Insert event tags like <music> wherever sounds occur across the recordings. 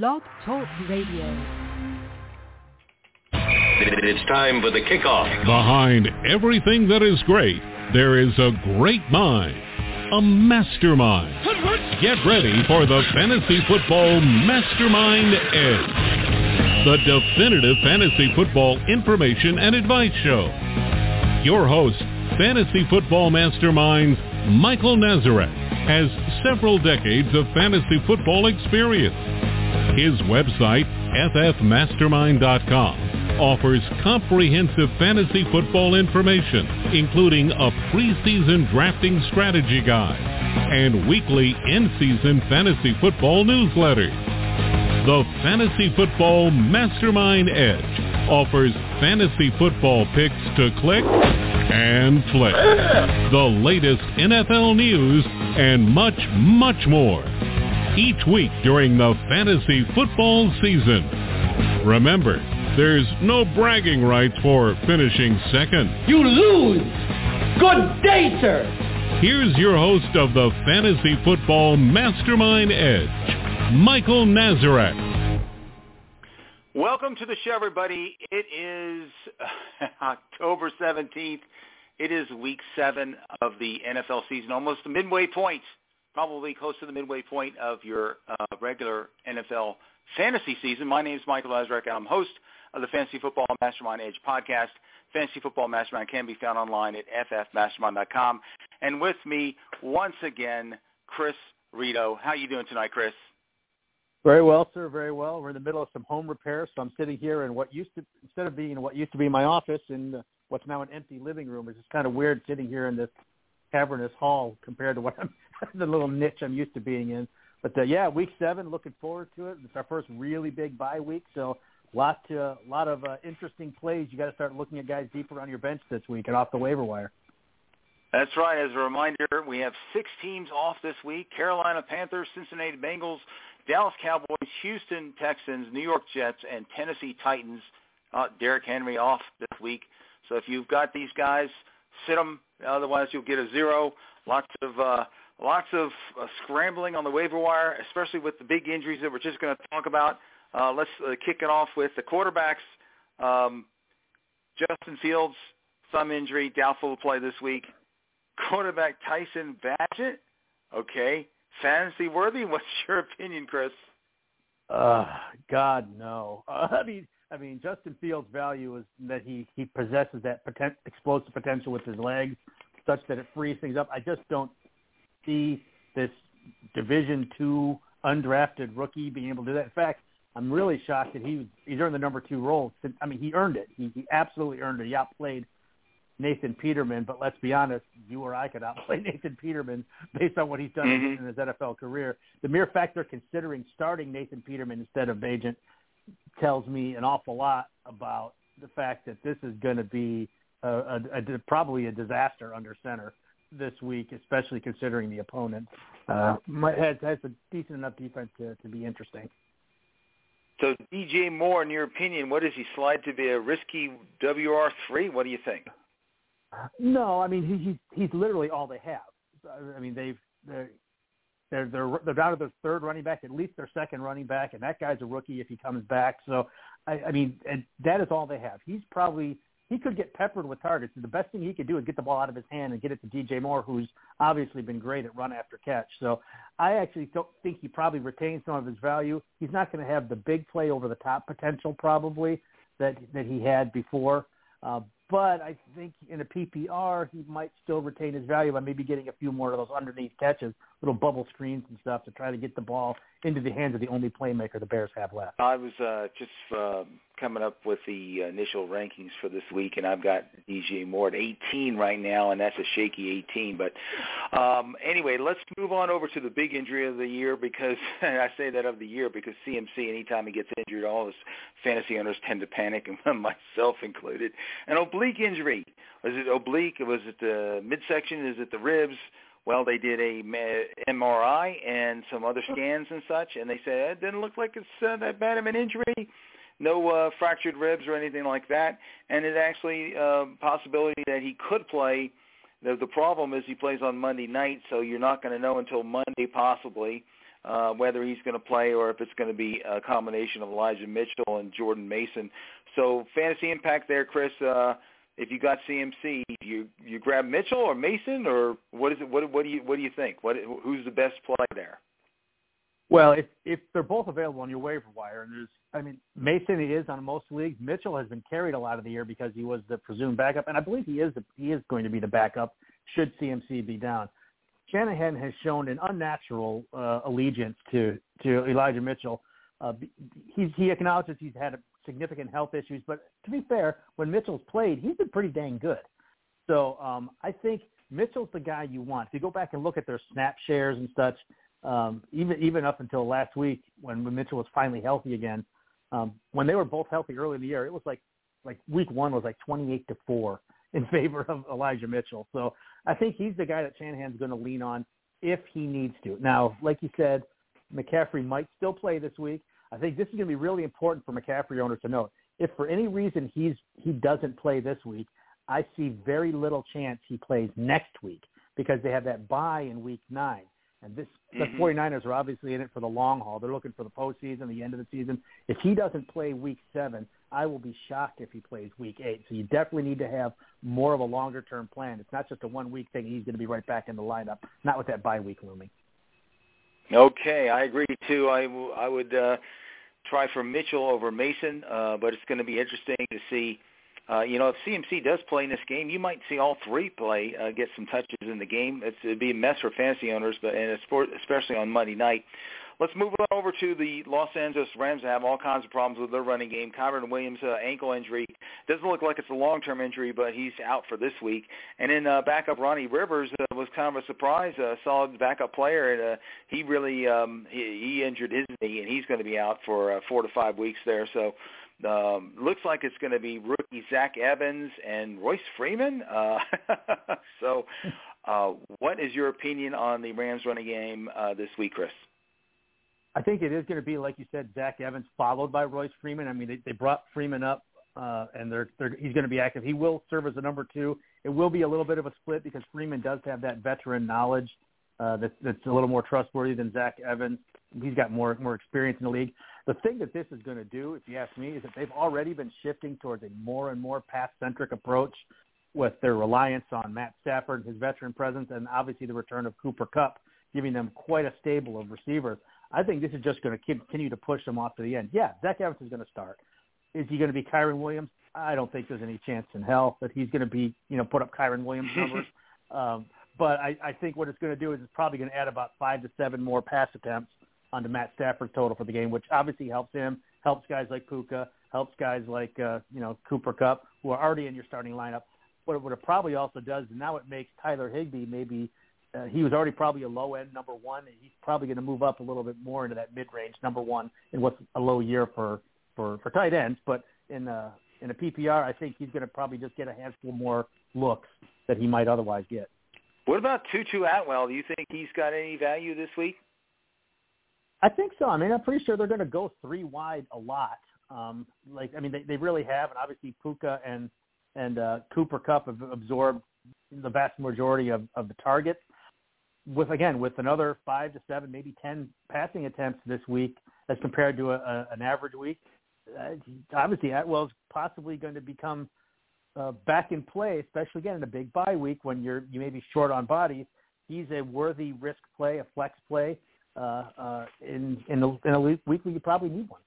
Blog Talk Radio. It's time for the kickoff. Behind everything that is great, there is a great mind, a mastermind. Get ready for the Fantasy Football Mastermind Edge, the definitive fantasy football information and advice show. Your host, Fantasy Football Masterminds Michael Nazarek, has several decades of fantasy football experience. His website, ffmastermind.com, offers comprehensive fantasy football information, including a preseason drafting strategy guide and weekly in-season fantasy football newsletters. The Fantasy Football Mastermind Edge offers fantasy football picks to click and flick, the latest NFL news, and much, much more. Each week during the fantasy football season. Remember, there's no bragging rights for finishing second. You lose! Good day, sir! Here's your host of the Fantasy Football Mastermind Edge, Michael Nazarek. Welcome to the show, everybody. It is <laughs> October 17th. It is week seven of the NFL season, almost the midway point, probably close to the midway point of your uh, regular NFL fantasy season. My name is Michael Nazarek, I'm host of the Fantasy Football Mastermind Edge podcast. Fantasy Football Mastermind can be found online at ffmastermind.com. And with me, once again, Chris Rito. How are you doing tonight, Chris? Very well, sir. Very well. We're in the middle of some home repairs, so I'm sitting here in what used to, instead of being what used to be my office, in what's now an empty living room. It's just kind of weird sitting here in this cavernous hall compared to what I'm, <laughs> the little niche I'm used to being in. But uh, yeah, week seven, looking forward to it. It's our first really big bye week, so lot to lot of uh, interesting plays. You got to start looking at guys deeper on your bench this week and off the waiver wire. That's right. As a reminder, we have six teams off this week: Carolina Panthers, Cincinnati Bengals, Dallas Cowboys, Houston Texans, New York Jets, and Tennessee Titans. Uh, Derrick Henry off this week. So if you've got these guys, sit them. Otherwise, you'll get a zero. Lots of uh, lots of uh, scrambling on the waiver wire, especially with the big injuries that we're just going to talk about. Uh, let's uh, kick it off with the quarterbacks. Um, Justin Fields, thumb injury, doubtful to play this week. Quarterback Tyson Bagent, okay, fantasy worthy. <laughs> What's your opinion, Chris? Uh, God no. Uh, <laughs> I mean, I mean, Justin Fields' value is that he he possesses that poten- explosive potential with his legs, such that it frees things up. I just don't see this Division two undrafted rookie being able to do that. In fact, I'm really shocked that he he's earned the number two role. I mean, he earned it. He, he absolutely earned it. He outplayed Nathan Peterman, but let's be honest, you or I could outplay <laughs> Nathan Peterman based on what he's done mm-hmm. in his NFL career. The mere fact they're considering starting Nathan Peterman instead of Bagent tells me an awful lot about the fact that this is going to be a, a, a, probably a disaster under center this week, especially considering the opponent uh, has, has a decent enough defense to, to be interesting. So DJ Moore, in your opinion, what does he slide to be a risky WR three? What do you think? No, I mean he, he's he's literally all they have. I mean they've they're they're they're they're down to their third running back, at least their second running back, and that guy's a rookie if he comes back. So I, I mean, and that is all they have. He's probably he could get peppered with targets. The best thing he could do is get the ball out of his hand and get it to DJ Moore, who's obviously been great at run after catch. So I actually don't think he probably retains some of his value. He's not going to have the big play over the top potential probably that that he had before. Uh, but I think in a PPR, he might still retain his value by maybe getting a few more of those underneath catches, little bubble screens and stuff to try to get the ball into the hands of the only playmaker the Bears have left. I was uh, just uh, coming up with the initial rankings for this week, and I've got DJ Moore at 18 right now, and that's a shaky 18. But um, anyway, let's move on over to the big injury of the year because <laughs> I say that of the year because CMC, anytime he gets injured, all his fantasy owners tend to panic, <laughs> and myself included. An oblique injury. Was it oblique? Was it the midsection? Is it the ribs? Well, they did a MRI and some other scans and such, and they said it didn't look like it's uh, that bad of an injury. No uh, fractured ribs or anything like that, and it actually uh, possibility that he could play. The, the problem is he plays on Monday night, so you're not going to know until Monday possibly uh, whether he's going to play or if it's going to be a combination of Elijah Mitchell and Jordan Mason. So fantasy impact there, Chris. Uh, if you got CMC, you you grab Mitchell or Mason, or what is it? What what do you what do you think? What who's the best play there? Well, if if they're both available on your waiver wire, and there's, I mean, Mason is on most leagues. Mitchell has been carried a lot of the year because he was the presumed backup, and I believe he is the, he is going to be the backup should CMC be down. Shanahan has shown an unnatural uh, allegiance to to Elijah Mitchell. Uh, he he acknowledges he's had significant health issues, but to be fair, when Mitchell's played, he's been pretty dang good. So um, I think Mitchell's the guy you want. If you go back and look at their snap shares and such, um, even even up until last week when Mitchell was finally healthy again, um, when they were both healthy early in the year, it was like like week one was like 28 to four in <laughs> favor of Elijah Mitchell. So I think he's the guy that Shanahan's going to lean on if he needs to. Now, like you said, McCaffrey might still play this week. I think this is going to be really important for McCaffrey owners to note. If for any reason he's he doesn't play this week, I see very little chance he plays next week because they have that bye in week nine. And this mm-hmm. the 49ers are obviously in it for the long haul. They're looking for the postseason, the end of the season. If he doesn't play week seven, I will be shocked if he plays week eight. So you definitely need to have more of a longer term plan. It's not just a one week thing. He's going to be right back in the lineup, not with that bye week looming. Okay, I agree too. I, w- I would uh, try for Mitchell over Mason, uh, but it's going to be interesting to see. Uh, you know, if CMC does play in this game, you might see all three play, uh, get some touches in the game. It's, it'd be a mess for fantasy owners, but and especially on Monday night. Let's move on over to the Los Angeles Rams. They have all kinds of problems with their running game. Kyren Williams' uh, ankle injury doesn't look like it's a long-term injury, but he's out for this week. And then uh, backup Ronnie Rivers uh, was kind of a surprise, a solid backup player, and uh, he really um, he, he injured his knee, and he's going to be out for uh, four to five weeks there. So um, looks like it's going to be rookie Zach Evans and Royce Freeman. Uh, <laughs> so, uh, what is your opinion on the Rams running game uh, this week, Chris? I think it is going to be, like you said, Zach Evans followed by Royce Freeman. I mean, they, they brought Freeman up, uh, and they're, they're, he's going to be active. He will serve as a number two. It will be a little bit of a split because Freeman does have that veteran knowledge uh, that, that's a little more trustworthy than Zach Evans. He's got more more experience in the league. The thing that this is going to do, if you ask me, is that they've already been shifting towards a more and more pass-centric approach with their reliance on Matt Stafford, his veteran presence, and obviously the return of Cooper Kupp, giving them quite a stable of receivers. I think this is just going to continue to push them off to the end. Yeah, Zach Evans is going to start. Is he going to be Kyren Williams? I don't think there's any chance in hell that he's going to be, you know, put up Kyren Williams <laughs> numbers. um, but I, I think what it's going to do is it's probably going to add about five to seven more pass attempts onto Matt Stafford's total for the game, which obviously helps him, helps guys like Puka, helps guys like uh, you know Cooper Kupp who are already in your starting lineup. What it, what it probably also does, and now it makes Tyler Higbee maybe uh, he was already probably a low end number one. And he's probably going to move up a little bit more into that mid range number one in what's a low year for for for tight ends. But in a in a PPR, I think he's going to probably just get a handful more looks that he might otherwise get. What about Tutu Atwell? Do you think he's got any value this week? I think so. I mean, I'm pretty sure they're going to go three wide a lot. Um, like, I mean, they, they really have, and obviously Puka and and uh, Cooper Kupp have absorbed the vast majority of, of the targets with again with another five to seven, maybe ten passing attempts this week as compared to a, a, an average week. Uh, obviously, Atwell's possibly going to become uh, back in play, especially again in a big bye week when you're you may be short on bodies. He's a worthy risk play, a flex play. Uh, uh, in in a, in a week where you probably need one.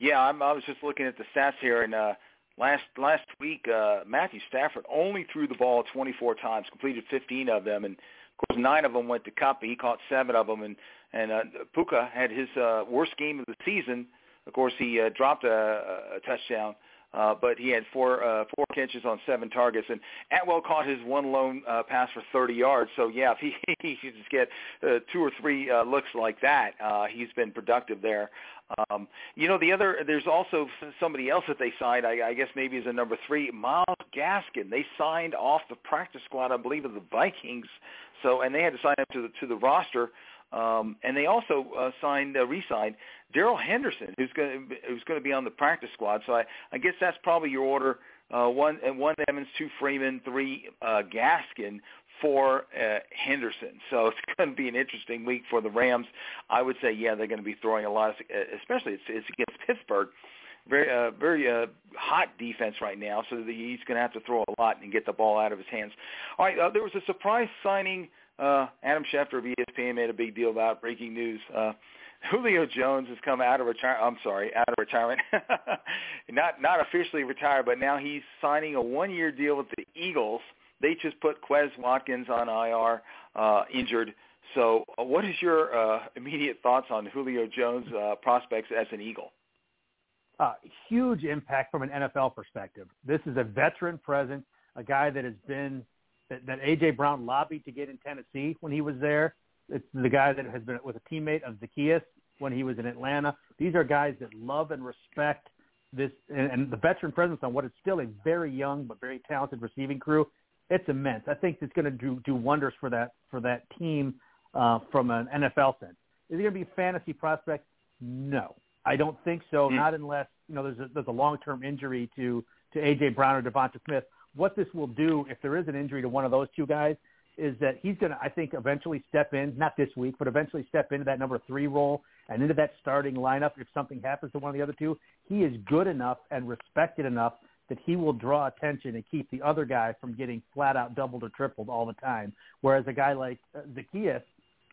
Yeah, I'm, I was just looking at the stats here, and uh, Last last week, uh, Matthew Stafford only threw the ball 24 times, completed 15 of them, and of course nine of them went to Kupp. He caught seven of them, and and uh, Puka had his uh, worst game of the season. Of course, he uh, dropped a, a touchdown, uh, but he had four uh, four catches on seven targets, and Atwell caught his one lone uh, pass for 30 yards. So yeah, if he, <laughs> he could just get uh, two or three uh, looks like that, uh, he's been productive there. Um, you know, the other there's also somebody else that they signed. I, I guess maybe as a number three, Myles Gaskin. They signed off the practice squad, I believe, of the Vikings. So, and they had to sign up to the to the roster. Um, and they also uh, signed, uh, re-signed Darrell Henderson, who's going who's to be on the practice squad. So I, I guess that's probably your order: uh, one one Evans, two Freeman, three uh, Gaskin, for uh, Henderson. So <laughs> it's going to be an interesting week for the Rams. I would say, yeah, they're going to be throwing a lot, of, especially it's, it's against Pittsburgh. Very, uh, very uh, hot defense right now, so he's going to have to throw a lot and get the ball out of his hands. All right, uh, there was a surprise signing. Uh, Adam Schefter of ESPN made a big deal about breaking news. Uh, <laughs> Julio Jones has come out of retire. I'm sorry, out of retirement. <laughs> not not officially retired, but now he's signing a one-year deal with the Eagles. They just put Quez Watkins on IR, uh, injured. So, uh, what is your uh, immediate thoughts on Julio Jones' uh, prospects as an Eagle? Uh, huge impact from an NFL perspective. This is a veteran presence, a guy that has been that, that AJ Brown lobbied to get in Tennessee when he was there. It's the guy that has been with a teammate of Zaccheaus when he was in Atlanta. These are guys that love and respect this and, and the veteran presence on what is still a very young but very talented receiving crew. It's immense. I think it's going to do do wonders for that for that team uh, from an NFL sense. Is he going to be a fantasy prospect? No, I don't think so. Mm-hmm. Not unless you know there's a, there's a long term injury to to AJ Brown or Devonta Smith. What this will do if there is an injury to one of those two guys is that he's going to, I think, eventually step in, not this week, but eventually step into that number three role and into that starting lineup if something happens to one of the other two. He is good enough and respected enough that he will draw attention and keep the other guy from getting flat out doubled or tripled all the time. Whereas a guy like uh, Zaccheaus,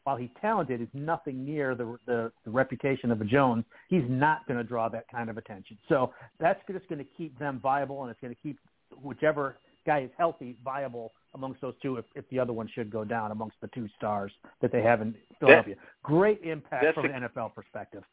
while he's talented, is nothing near the, the, the reputation of a Jones. He's not going to draw that kind of attention. So that's just going to keep them viable, and it's going to keep whichever guy is healthy viable amongst those two if, if the other one should go down amongst the two stars that they have in Philadelphia. That, Great impact from an NFL perspective.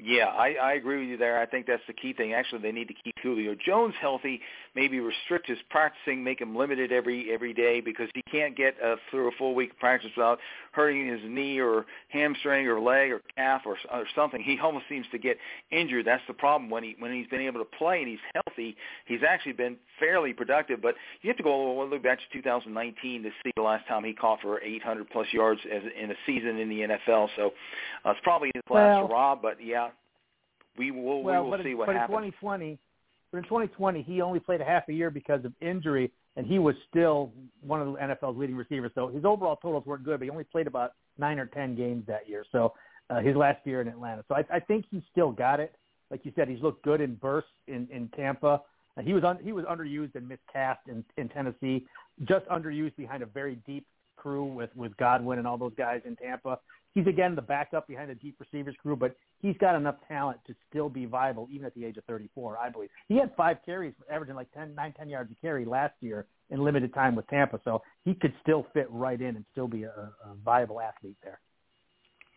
Yeah, I, I agree with you there. I think that's the key thing. Actually, they need to keep Julio Jones healthy, maybe restrict his practicing, make him limited every every day because he can't get uh, through a full week of practice without hurting his knee or hamstring or leg or calf or, or something. He almost seems to get injured. That's the problem when he when he's been able to play and he's healthy. He's actually been fairly productive. But you have to go all the way back to 2019 to see the last time he caught for 800 plus yards as in a season in the NFL. So uh, it's probably his last well, hurrah. But yeah, we will well, we will see in, what but happens. in 2020, but in 2020, he only played a half a year because of injury, and he was still one of the NFL's leading receivers. So his overall totals weren't good, but he only played about nine or ten games that year. So uh, his last year in Atlanta. So I, I think he still got it. Like you said, he's looked good in bursts in in Tampa. Uh, he was un, he was underused and miscast in in Tennessee, just underused behind a very deep crew with with Godwin and all those guys in Tampa. He's again the backup behind a deep receivers crew, but he's got enough talent to still be viable even at the age of 34. I believe he had five carries, averaging like 10, 9, 10 yards a carry last year in limited time with Tampa, so he could still fit right in and still be a, a viable athlete there.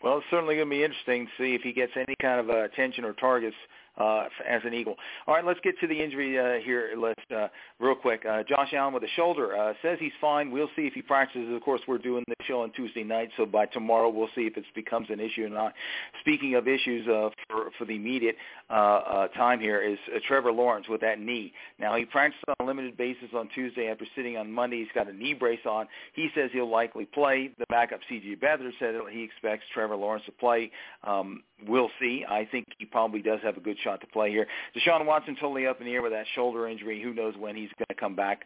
Well, it's certainly going to be interesting to see if he gets any kind of uh, attention or targets uh, as an Eagle. All right, let's get to the injury uh, here list uh, real quick. Uh, Josh Allen with a shoulder uh, says he's fine. We'll see if he practices. Of course, we're doing the show on Tuesday night, so by tomorrow we'll see if it becomes an issue or not. Speaking of issues uh, for for the immediate uh, uh, time here is uh, Trevor Lawrence with that knee. Now he practiced on a limited basis on Tuesday after sitting on Monday. He's got a knee brace on. He says he'll likely play. The backup C.J. Beathard said he expects Trevor Lawrence to play. Um, we'll see. I think he probably does have a good shot to play here. Deshaun Watson totally up in the air with that shoulder injury. Who knows when he's going to come back?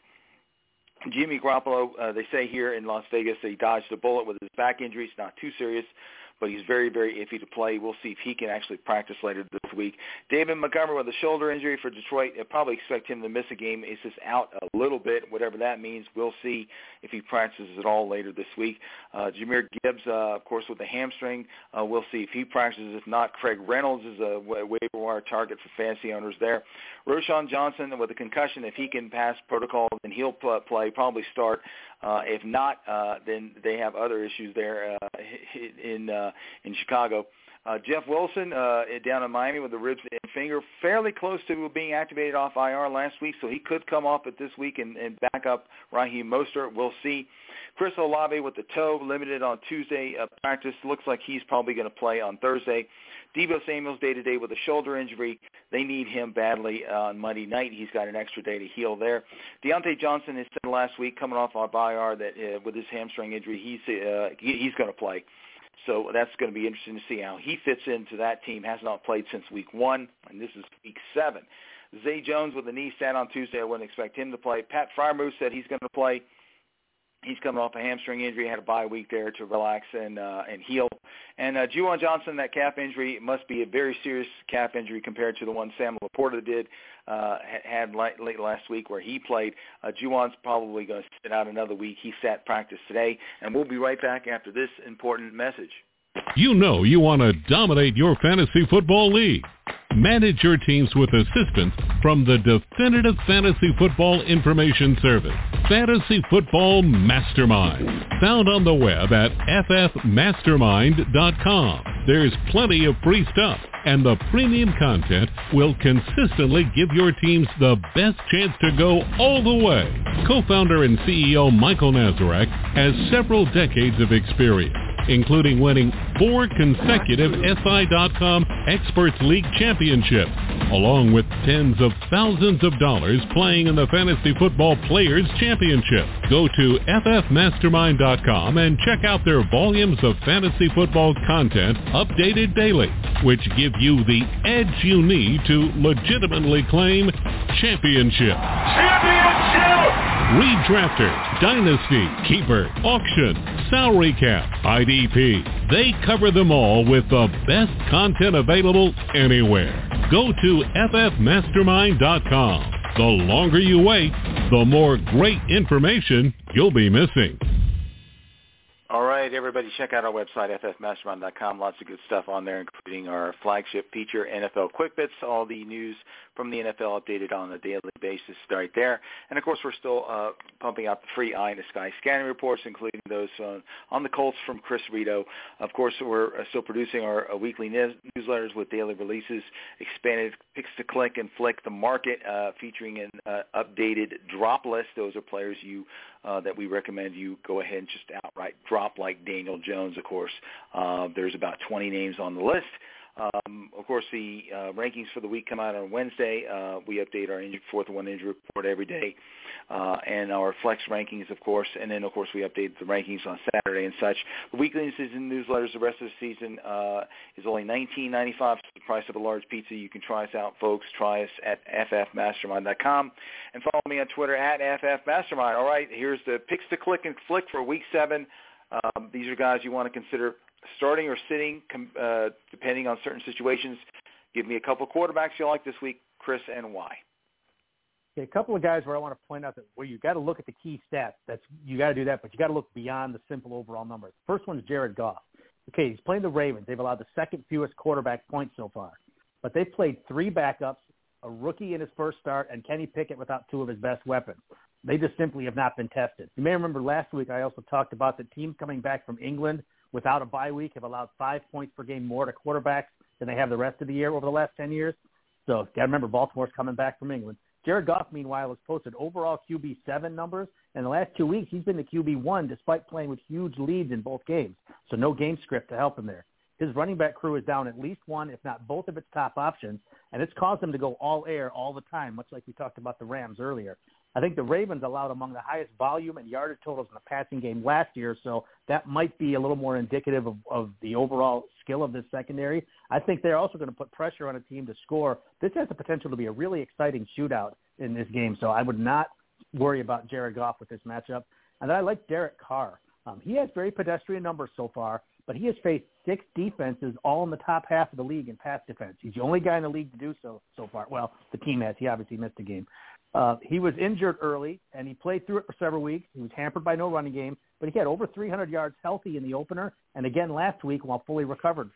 Jimmy Garoppolo, uh, they say here in Las Vegas he dodged a bullet with his back injury. It's not too serious but he's very, very iffy to play. We'll see if he can actually practice later this week. David Montgomery with a shoulder injury for Detroit. I probably expect him to miss a game. He's just out a little bit, whatever that means. We'll see if he practices at all later this week. Uh, Jahmyr Gibbs, uh, of course, with the hamstring. Uh, we'll see if he practices. If not, Craig Reynolds is a waiver wire target for fantasy owners there. Roschon Johnson with a concussion, if he can pass protocol, then he'll play, probably start. Uh, if not, uh, then they have other issues there uh, <laughs> in uh, in Chicago. Uh, Jeff Wilson uh, down in Miami with the ribs and finger, fairly close to being activated off IR last week, so he could come off it this week and, and back up Raheem Mostert. We'll see. Chris Olave with the toe, limited on Tuesday uh, practice. Looks like he's probably going to play on Thursday. Deebo Samuel's day to day with a shoulder injury. They need him badly on Monday night. He's got an extra day to heal there. Diontae Johnson has said last week, coming off our IR, that uh, with his hamstring injury, he's uh, he, he's going to play. So that's going to be interesting to see how he fits into that team. Has not played since week one, and this is week seven. Zay Jones with a knee sat on Tuesday. I wouldn't expect him to play. Pat Freiermuth said he's going to play. He's coming off a hamstring injury, had a bye week there to relax and uh, and heal. And uh, Juwan Johnson, that calf injury must be a very serious calf injury compared to the one Sam LaPorta did uh, had late, last week where he played. Uh, Juwan's probably going to sit out another week. He sat practice today, and we'll be right back after this important message. You know you want to dominate your fantasy football league. Manage your teams with assistance from the definitive fantasy football information service, Fantasy Football Mastermind. Found on the web at ffmastermind.com. There's plenty of free stuff, and the premium content will consistently give your teams the best chance to go all the way. Co-founder and CEO Michael Nazarek has several decades of experience including winning four consecutive SI.com Experts League championships, along with tens of thousands of dollars playing in the Fantasy Football Players Championship. Go to ffmastermind.com and check out their volumes of fantasy football content updated daily, which give you the edge you need to legitimately claim championship. Championship! Redrafter, Dynasty, Keeper, Auction, Salary Cap, IDP. They cover them all with the best content available anywhere. Go to ffmastermind.com. The longer you wait, the more great information you'll be missing. All right, everybody, check out our website, ffmastermind.com. Lots of good stuff on there, including our flagship feature, NFL Quick Bits, all the news from the NFL updated on a daily basis right there. And, of course, we're still uh, pumping out the free Eye in the Sky scanning reports, including those uh, on the Colts from Chris Rito. Of course, we're uh, still producing our uh, weekly newsletters with daily releases, expanded picks to click and flick the market, uh, featuring an uh, updated drop list. Those are players you uh, that we recommend you go ahead and just outright drop, like Daniel Jones, of course. Uh, there's about 20 names on the list. Um, of course, the uh, rankings for the week come out on Wednesday. Uh, we update our injury, fourth one injury report every day, uh, and our flex rankings, of course. And then, of course, we update the rankings on Saturday and such. The weekly season newsletters the rest of the season uh, is only nineteen ninety five. The price of a large pizza. You can try us out, folks. Try us at ffmastermind.com and follow me on Twitter at ffmastermind. All right, here's the picks to click and flick for week seven. Um, these are guys you want to consider starting or sitting, uh, depending on certain situations. Give me a couple of quarterbacks you like this week, Chris, and why. Okay, a couple of guys where I want to point out that where you got to look at the key stats. That's you got to do that, but you got to look beyond the simple overall numbers. First one is Jared Goff. Okay, he's playing the Ravens. They've allowed the second fewest quarterback points so far, but they've played three backups, a rookie in his first start, and Kenny Pickett without two of his best weapons. They just simply have not been tested. You may remember last week I also talked about the teams coming back from England without a bye week have allowed five points per game more to quarterbacks than they have the rest of the year over the last 10 years. So got to remember Baltimore's coming back from England. Jared Goff, meanwhile, has posted overall QB seven numbers. In the last two weeks, he's been the QB one despite playing with huge leads in both games. So no game script to help him there. His running back crew is down at least one, if not both of its top options, and it's caused them to go all air all the time, much like we talked about the Rams earlier. I think the Ravens allowed among the highest volume and yardage totals in the passing game last year, so that might be a little more indicative of, of the overall skill of this secondary. I think they're also going to put pressure on a team to score. This has the potential to be a really exciting shootout in this game, so I would not worry about Jared Goff with this matchup. And then I like Derek Carr. Um, he has very pedestrian numbers so far, but he has faced six defenses all in the top half of the league in pass defense. He's the only guy in the league to do so so far. Well, the team has. He obviously missed a game. Uh, he was injured early, and he played through it for several weeks. He was hampered by no running game, but he had over 300 yards healthy in the opener, and again last week while fully recovered.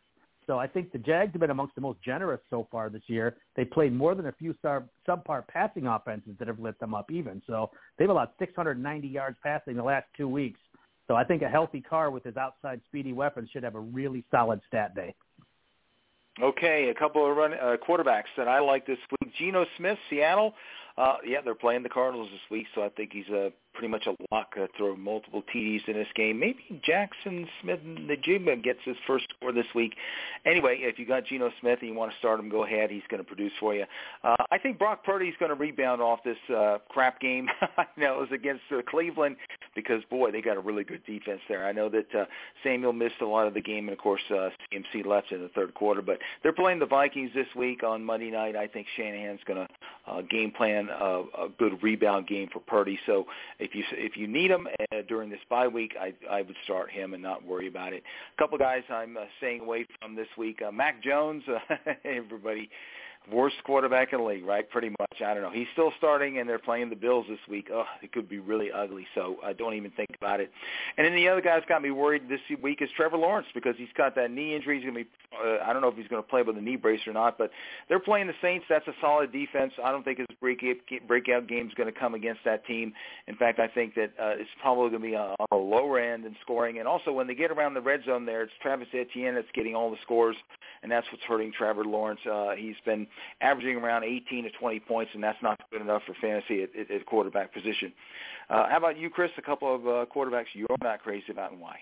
So I think the Jags have been amongst the most generous so far this year. They played more than a few star, subpar passing offenses that have lit them up even. So they've allowed 690 yards passing the last two weeks. So I think a healthy Carr with his outside speedy weapons should have a really solid stat day. Okay, a couple of run uh, quarterbacks that I like this week. Geno Smith, Seattle. Uh, yeah, they're playing the Cardinals this week, so I think he's a pretty much a lock to throw multiple TDs in this game. Maybe Jackson Smith the Jigma gets his first score this week. Anyway, if you got Geno Smith and you want to start him, go ahead. He's going to produce for you. Uh, I think Brock Purdy's going to rebound off this uh, crap game. <laughs> I know it was against uh, Cleveland because boy, they got a really good defense there. I know that uh, Samuel missed a lot of the game, and of course uh, CMC left in the third quarter. But they're playing the Vikings this week on Monday night. I think Shanahan's going to uh, game plan a, a good rebound game for Purdy. So if you if you need him uh, during this bye week, I I would start him and not worry about it. A couple guys I'm uh, staying away from this week. Uh, Mac Jones, uh, <laughs> everybody worst quarterback in the league, right? Pretty much. I don't know. He's still starting, and they're playing the Bills this week. Oh, it could be really ugly. So I don't even think about it. And then the other guy's got me worried this week is Trevor Lawrence because he's got that knee injury. He's going to be. Uh, I don't know if he's going to play with a knee brace or not, but they're playing the Saints. That's a solid defense. I don't think his breakout game is going to come against that team. In fact, I think that uh, it's probably going to be on a lower end in scoring. And also, when they get around the red zone, there it's Travis Etienne that's getting all the scores, and that's what's hurting Trevor Lawrence. Uh, he's been averaging around 18 to 20 points, and that's not good enough for fantasy at, at, at quarterback position. Uh, how about you, Chris? A couple of uh, quarterbacks you're not crazy about, and why?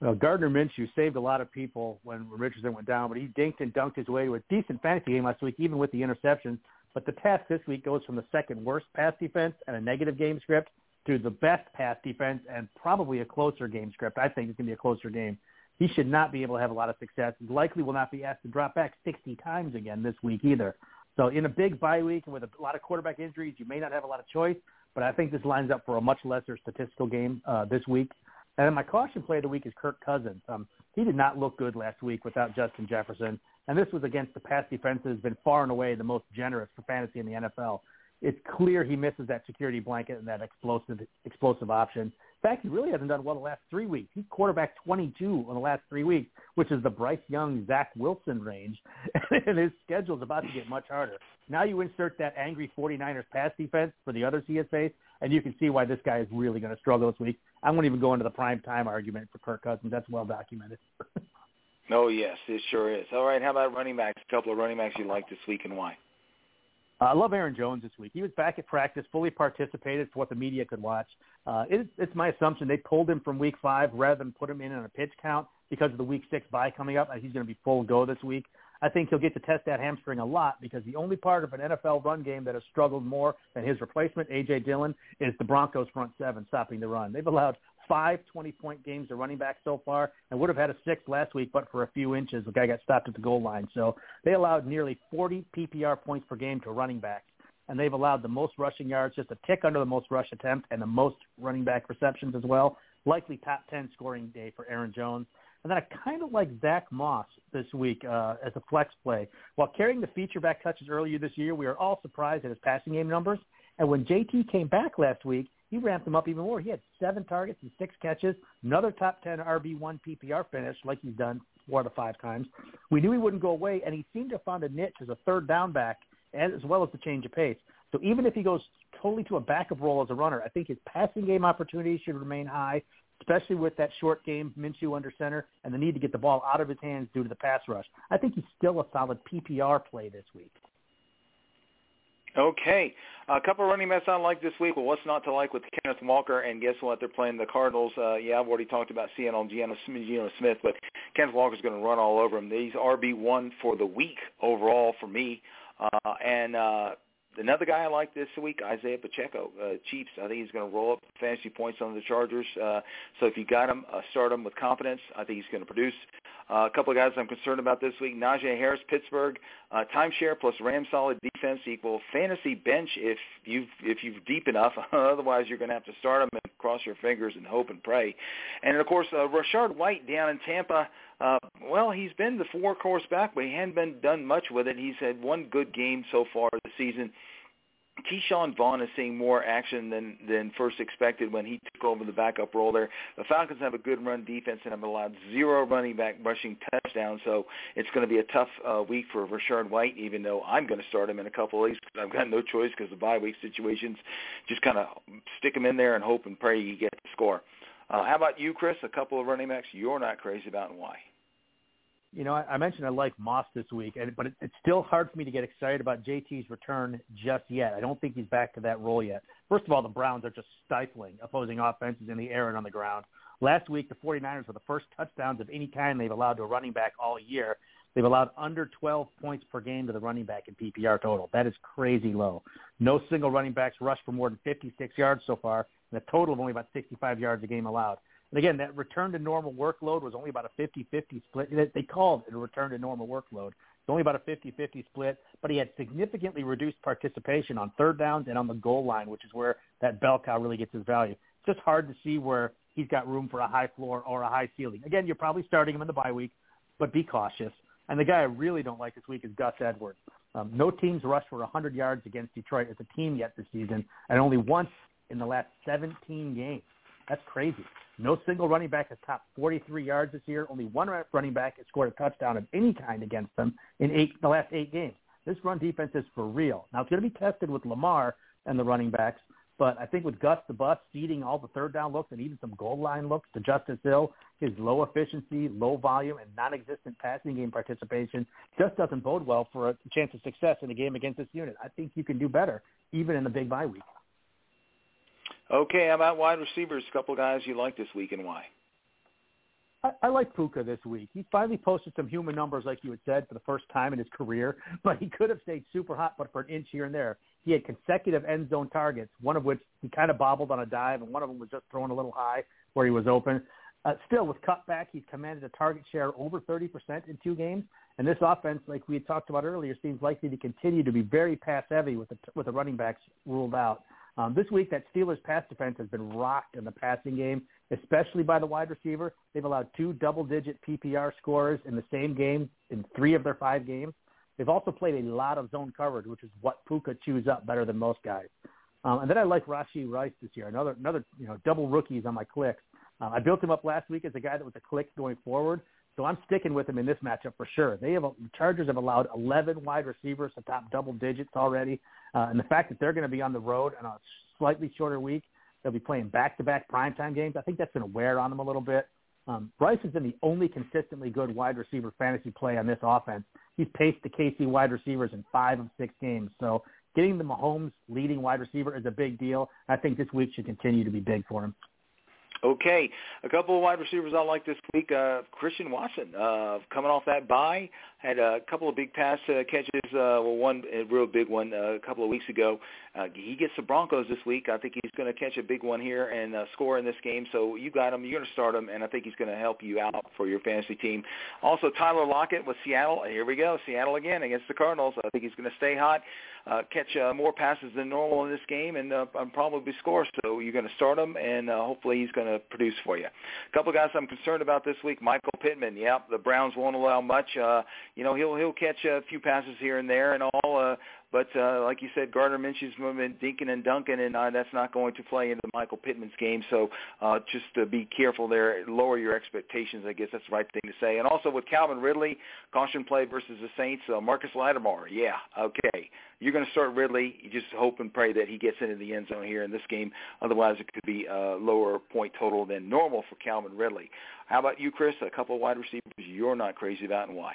Well, Gardner Minshew saved a lot of people when Richardson went down, but he dinked and dunked his way to a decent fantasy game last week, even with the interceptions. But the task this week goes from the second worst pass defense and a negative game script to the best pass defense and probably a closer game script. I think it's going to be a closer game he should not be able to have a lot of success. Likely will not be asked to drop back 60 times again this week either. So in a big bye week and with a lot of quarterback injuries, you may not have a lot of choice, but I think this lines up for a much lesser statistical game uh, this week. And then my caution play of the week is Kirk Cousins. Um, he did not look good last week without Justin Jefferson, and this was against the pass defense that has been far and away the most generous for fantasy in the NFL. It's clear he misses that security blanket and that explosive explosive option fact, he really hasn't done well the last three weeks. He's quarterback 22 in the last three weeks, which is the Bryce Young, Zach Wilson range, <laughs> and his schedule's about to get much harder. Now you insert that angry 49ers pass defense for the other CSAs, and you can see why this guy is really going to struggle this week. I won't even go into the prime time argument for Kirk Cousins. That's well documented. <laughs> oh, yes, it sure is. All right, how about running backs? A couple of running backs you like this week and why? Uh, I love Aaron Jones this week. He was back at practice, fully participated for what the media could watch. Uh, it, it's my assumption they pulled him from week five rather than put him in on a pitch count because of the week six bye coming up. He's going to be full go this week. I think he'll get to test that hamstring a lot because the only part of an NFL run game that has struggled more than his replacement, A.J. Dillon, is the Broncos' front seven stopping the run. They've allowed five 20-point games to running back so far and would have had a sixth last week, but for a few inches. The guy got stopped at the goal line. So they allowed nearly 40 PPR points per game to running backs, and they've allowed the most rushing yards, just a tick under the most rush attempt, and the most running back receptions as well. Likely top 10 scoring day for Aaron Jones. And then I kind of like Zach Moss this week uh, as a flex play. While carrying the feature back touches earlier this year, we are all surprised at his passing game numbers. And when JT came back last week, he ramped them up even more. He had seven targets and six catches, another top 10 RB1 PPR finish like he's done four of five times. We knew he wouldn't go away, and he seemed to have found a niche as a third down back as well as the change of pace. So even if he goes totally to a backup role as a runner, I think his passing game opportunities should remain high, especially with that short game Minshew under center and the need to get the ball out of his hands due to the pass rush. I think he's still a solid PPR play this week. Okay. A couple of running backs I like this week. Well, what's not to like with Kenneth Walker? And guess what? They're playing the Cardinals. Uh, yeah, I've already talked about Seattle Geno, Smith, but Kenneth Walker's going to run all over him. He's RB1 for the week overall for me. Uh, and uh, another guy I like this week, Isaiah Pacheco, uh, Chiefs. I think he's going to roll up fantasy points on the Chargers. Uh, so if you got him, uh, start him with confidence. I think he's going to produce. Uh, a couple of guys I'm concerned about this week. Najee Harris, Pittsburgh, uh, timeshare plus Ram solid defense equal fantasy bench if you if you're deep enough. <laughs> Otherwise, you're going to have to start and cross your fingers and hope and pray. And of course, uh, Rachaad White down in Tampa. Uh, well, he's been the four course back, but he hadn't been done much with it. He's had one good game so far this season. Ke'Shawn Vaughn is seeing more action than than first expected when he took over the backup role there. The Falcons have a good run defense and have allowed zero running back rushing touchdowns, so it's going to be a tough uh, week for Rachaad White. Even though I'm going to start him in a couple of weeks, I've got no choice because the bye week situations. Just kind of stick him in there and hope and pray you get the score. Uh, how about you, Chris? A couple of running backs you're not crazy about, and why? You know, I, I mentioned I like Moss this week, and, but it, it's still hard for me to get excited about JT's return just yet. I don't think he's back to that role yet. First of all, the Browns are just stifling opposing offenses in the air and on the ground. Last week, the 49ers were the first touchdowns of any kind they've allowed to a running back all year. They've allowed under 12 points per game to the running back in PPR total. That is crazy low. No single running backs rushed for more than 56 yards so far, and a total of only about 65 yards a game allowed. And again, that return to normal workload was only about a 50-50 split. They called it a return to normal workload. It's only about a 50-50 split, but he had significantly reduced participation on third downs and on the goal line, which is where that bell cow really gets his value. It's just hard to see where he's got room for a high floor or a high ceiling. Again, you're probably starting him in the bye week, but be cautious. And the guy I really don't like this week is Gus Edwards. Um, no teams rushed for 100 yards against Detroit as a team yet this season, and only once in the last 17 games. That's crazy. No single running back has topped 43 yards this year. Only one running back has scored a touchdown of any kind against them in eight the last eight games. This run defense is for real. Now it's going to be tested with Lamar and the running backs, but I think with Gus the Bus feeding all the third down looks and even some goal line looks to Justice Hill, his low efficiency, low volume, and non-existent passing game participation just doesn't bode well for a chance of success in a game against this unit. I think you can do better even in the big bye week. Okay, how about wide receivers? A couple guys you like this week and why? I, I like Puka this week. He finally posted some human numbers, like you had said, for the first time in his career. <laughs> But he could have stayed super hot, but for an inch here and there. He had consecutive end zone targets, one of which he kind of bobbled on a dive, and one of them was just thrown a little high where he was open. Uh, still, with cutback, he's commanded a target share over 30% in two games. And this offense, like we had talked about earlier, seems likely to continue to be very pass heavy with the with the running backs ruled out. Um, this week, that Steelers pass defense has been rocked in the passing game, especially by the wide receiver. They've allowed two double-digit PPR scorers in the same game in three of their five games. They've also played a lot of zone coverage, which is what Puka chews up better than most guys. Um, and then I like Rashee Rice this year, another another you know double rookies on my clicks. Uh, I built him up last week as a guy that was a click going forward. So I'm sticking with them in this matchup for sure. They have the Chargers have allowed 11 wide receivers to top double digits already, uh, and the fact that they're going to be on the road on a slightly shorter week, they'll be playing back-to-back primetime games. I think that's going to wear on them a little bit. Um, Rice has been the only consistently good wide receiver fantasy play on this offense. He's paced the KC wide receivers in five of six games. So getting the Mahomes leading wide receiver is a big deal. I think this week should continue to be big for him. Okay, a couple of wide receivers I like this week. Uh, Christian Watson, uh, coming off that bye, had a couple of big pass uh, catches. Uh, well, one a real big one uh, a couple of weeks ago. Uh, he gets the Broncos this week. I think he's going to catch a big one here and uh, score in this game. So you got him. You're going to start him, and I think he's going to help you out for your fantasy team. Also, Tyler Lockett with Seattle. Here we go, Seattle again against the Cardinals. I think he's going to stay hot, uh, catch uh, more passes than normal in this game, and uh, probably score. So you're going to start him, and uh, hopefully he's going to produce for you. A couple guys I'm concerned about this week. Michael Pittman. Yep, the Browns won't allow much. Uh, you know, he'll he'll catch a few passes here and there and all. Uh, but uh, like you said, Gardner Minshew's Dinkin and Duncan, and uh, that's not going to play into Michael Pittman's game. So uh, just to be careful there, lower your expectations. I guess that's the right thing to say. And also with Calvin Ridley, caution play versus the Saints. Uh, Marcus Lattimore, yeah, okay. You're going to start Ridley. You just hope and pray that he gets into the end zone here in this game. Otherwise, it could be a lower point total than normal for Calvin Ridley. How about you, Chris? A couple of wide receivers you're not crazy about, and why?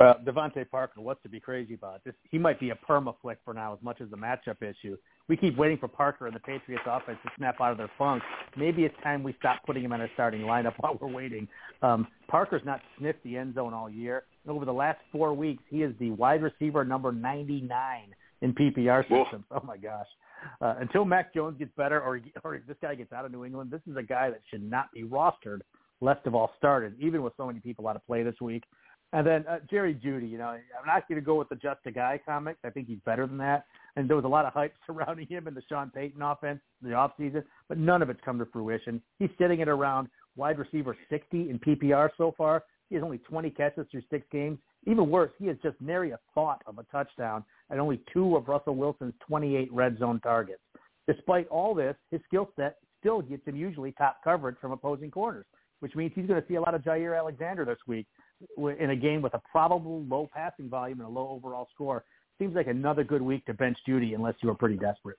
Uh, DeVante Parker, what's to be crazy about? This he might be a perma flick for now, as much as the matchup issue. We keep waiting for Parker and the Patriots offense to snap out of their funk. Maybe it's time we stop putting him in our starting lineup <laughs> while we're waiting. Um, Parker's not sniffed the end zone all year. Over the last four weeks, he is the wide receiver number 99 in PPR systems. Whoa. Oh my gosh! Uh, until Mac Jones gets better, or or this guy gets out of New England, this is a guy that should not be rostered. Less of all started, even with so many people out of play this week. And then uh, Jerry Jeudy, you know, I'm not going to go with the just a guy comic. I think he's better than that. And there was a lot of hype <laughs> surrounding him in the Sean Payton offense in the offseason, but none of it's come to fruition. He's sitting at around wide receiver 60 in PPR so far. He has only 20 catches through six games. Even worse, he has just nary a thought of a touchdown and only two of Russell Wilson's 28 red zone targets. Despite all this, his skill set still gets him usually top coverage from opposing corners, which means he's going to see a lot of Jaire Alexander this week in a game with a probable low passing volume and a low overall score. Seems like another good week to bench Jeudy unless you are pretty desperate.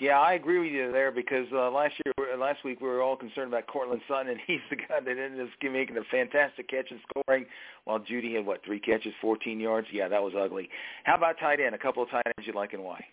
Yeah, I agree with you there because uh, last year, last week, we were all concerned about Courtland Sutton, and <laughs> he's the guy that ended up making a fantastic catch and scoring, while Jeudy had what three catches, 14 yards. Yeah, that was ugly. How about tight end? A couple of tight ends you like and why?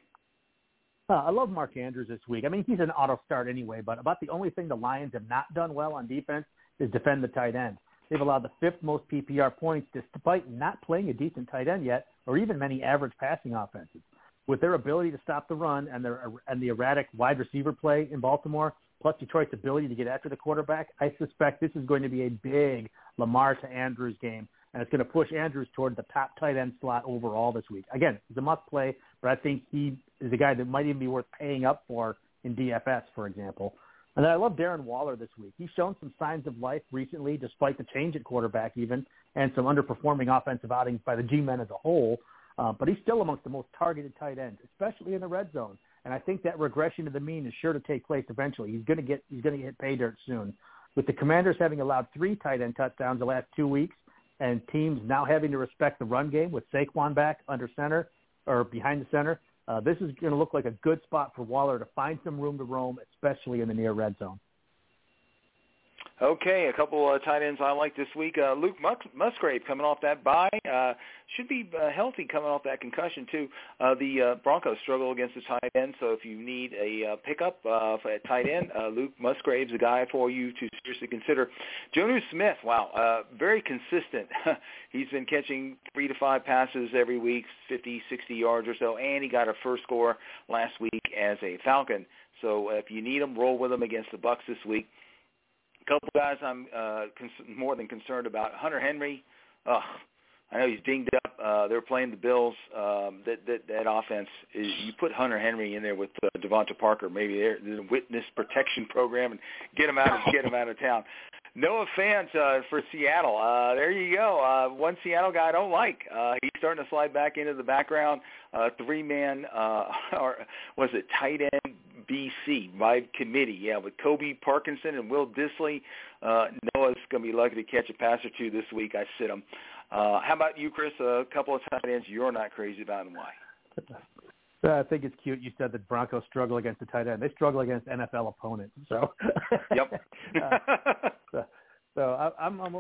Uh, I love Mark Andrews this week. I mean, he's an auto start anyway, but about the only thing the Lions have not done well on defense is defend the tight end. They've allowed the fifth most PPR points despite not playing a decent tight end yet or even many average passing offenses. With their ability to stop the run and their and the erratic wide receiver play in Baltimore, plus Detroit's ability to get after the quarterback, I suspect this is going to be a big Lamar to Andrews game, and it's going to push Andrews toward the top tight end slot overall this week. Again, he's a must play, but I think he is a guy that might even be worth paying up for in DFS, for example. And then I love Darren Waller this week. He's shown some signs of life recently, despite the change at quarterback even, and some underperforming offensive outings by the G-men as a whole. Uh, but he's still amongst the most targeted tight ends, especially in the red zone. And I think that regression to the mean is sure to take place eventually. He's going to get he's going to hit pay dirt soon. With the Commanders having allowed three tight end touchdowns the last two weeks, and teams now having to respect the run game with Saquon back under center or behind the center, uh, this is going to look like a good spot for Waller to find some room to roam, especially in the near red zone. Okay, a couple uh, tight ends I like this week. Uh, Luke Musgrave coming off that bye uh, should be uh, healthy coming off that concussion too. Uh, the uh, Broncos struggle against the tight end, so if you need a uh, pickup uh, for a tight end, uh, Luke Musgrave's a guy for you to seriously consider. Jonnu Smith, wow, uh, very consistent. <laughs> He's been catching three to five passes every week, 50, 60 yards or so, and he got a first score last week as a Falcon. So if you need him, roll with him against the Bucs this week. Couple guys I'm uh, cons- more than concerned about. Hunter Henry. Uh, I know he's dinged up. Uh, they're playing the Bills. Um, that that that offense is. You put Hunter Henry in there with uh, DeVante Parker, maybe they're the witness protection program, and get him out of get him out of town. Noah Fant uh, for Seattle. Uh, there you go. Uh, one Seattle guy I don't like. Uh, he's starting to slide back into the background. Uh, three man, uh, <laughs> or was it tight end BC by committee? Yeah, with Colby Parkinson and Will Dissly. Uh, Noah's going to be lucky to catch a pass or two this week. I sit him. Uh, how about you, Chris? A couple of tight ends you're not crazy about, and why? Uh, I think it's cute. You said that Broncos struggle against the tight end. They struggle against NFL opponents. So, <laughs> yep. <laughs> uh, so, so I, I'm, I'm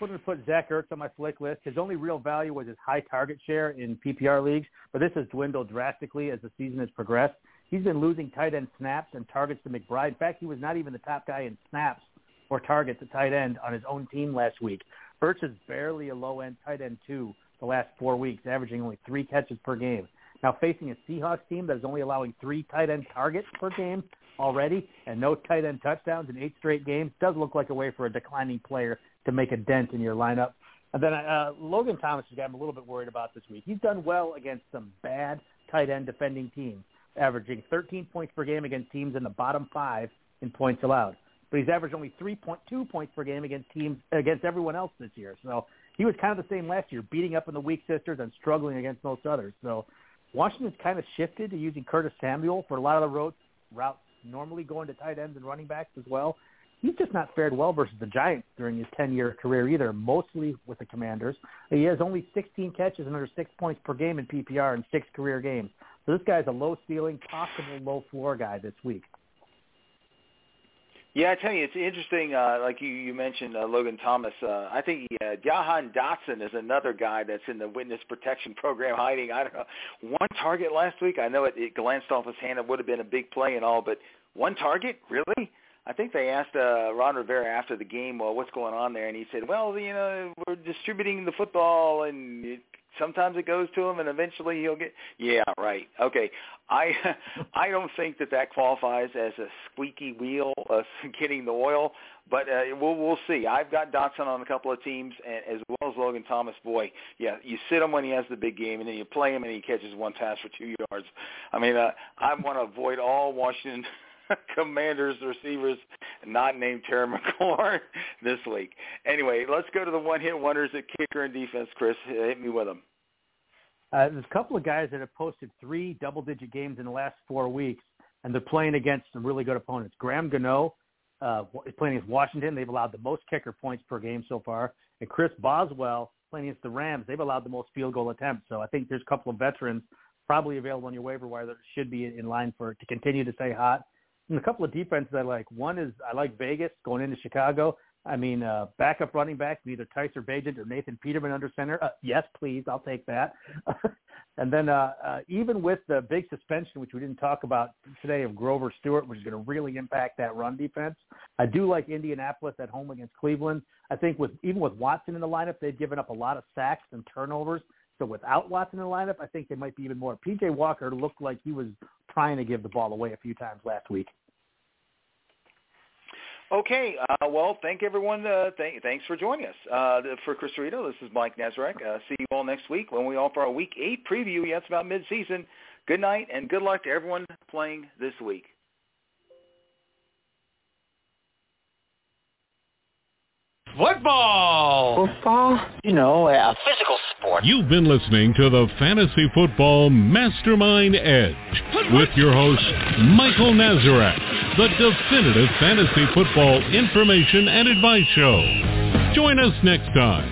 putting to put Zach Ertz on my flick list. His only real value was his high target share in PPR leagues, but this has dwindled drastically as the season has progressed. He's been losing tight end snaps and targets to McBride. In fact, he was not even the top guy in snaps or targets at tight end on his own team last week. Ertz is barely a low end tight end two the last four weeks, averaging only three catches per game. Now facing a Seahawks team that is only allowing three tight end targets per game already and no tight end touchdowns in eight straight games does look like a way for a declining player to make a dent in your lineup. And then uh, Logan Thomas is a guy I'm a little bit worried about this week. He's done well against some bad tight end defending teams, averaging 13 points per game against teams in the bottom five in points allowed. But he's averaged only 3.2 points per game against teams against everyone else this year. So he was kind of the same last year, beating up on the weak sisters and struggling against most others. So Washington's kind of shifted to using Curtis Samuel for a lot of the routes, routes normally going to tight ends and running backs as well. He's just not fared well versus the Giants during his 10-year career either, mostly with the Commanders. He has only 16 catches and under six points per game in PPR in six career games. This guy's a low ceiling, possible low floor guy this week. Yeah, I tell you, it's interesting. Uh, like you, you mentioned, uh, Logan Thomas. Uh, I think uh, Jahan Dotson is another guy that's in the witness protection program, hiding. I don't know, one target last week. I know it, it glanced off his hand. It would have been a big play and all, but one target, really? I think they asked uh, Ron Rivera after the game, well, what's going on there, and he said, well, you know, we're distributing the football, and it sometimes it goes to him and eventually he'll get yeah right. Okay. I <laughs> i don't think that that qualifies as a squeaky wheel uh, <laughs> getting the oil but uh, we'll we'll see. I've got dotson on a couple of teams and, as well as logan thomas. Boy yeah you sit him when he has the big game and then you play him and he catches one pass for two yards. I mean uh, i want to avoid all washington <laughs> Commanders receivers not named Terry McLaurin <laughs> this week. Anyway, let's go to the one-hit wonders at kicker and defense. Chris, hit me with them. Uh, there's a couple of guys that have posted three double-digit games in the last four weeks, and they're playing against some really good opponents. Graham Gano uh, is playing against Washington. They've allowed the most kicker points per game so far. And Chris Boswell playing against the Rams. They've allowed the most field goal attempts. So I think there's a couple of veterans probably available on your waiver wire that should be in line for to continue to stay hot. And a couple of defenses I like. One is I like Vegas going into Chicago. I mean, uh, backup running back, either Tyson Bagent or Nathan Peterman under center. Uh, yes, please, I'll take that. <laughs> and then uh, uh, even with the big suspension, which we didn't talk about today, of Grover Stewart, which is going to really impact that run defense, I do like Indianapolis at home against Cleveland. I think with even with Watson in the lineup, they've given up a lot of sacks and turnovers. So without Watson in the lineup, I think they might be even more. PJ Walker looked like he was trying to give the ball away a few times last week. Okay, uh, well, thank everyone. Uh, th- thanks for joining us. Uh, for Chris Rito, this is Mike Nazarek. Uh, see you all next week when we offer our Week 8 preview. Yeah, it's about mid-season. Good night and good luck to everyone playing this week. Football! Football? You know, a physical sport. You've been listening to the Fantasy Football Mastermind Edge with your host, Michael Nazarek, the definitive fantasy football information and advice show. Join us next time.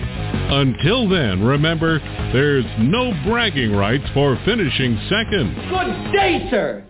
Until then, remember, there's no bragging rights for finishing second. Good day, sir.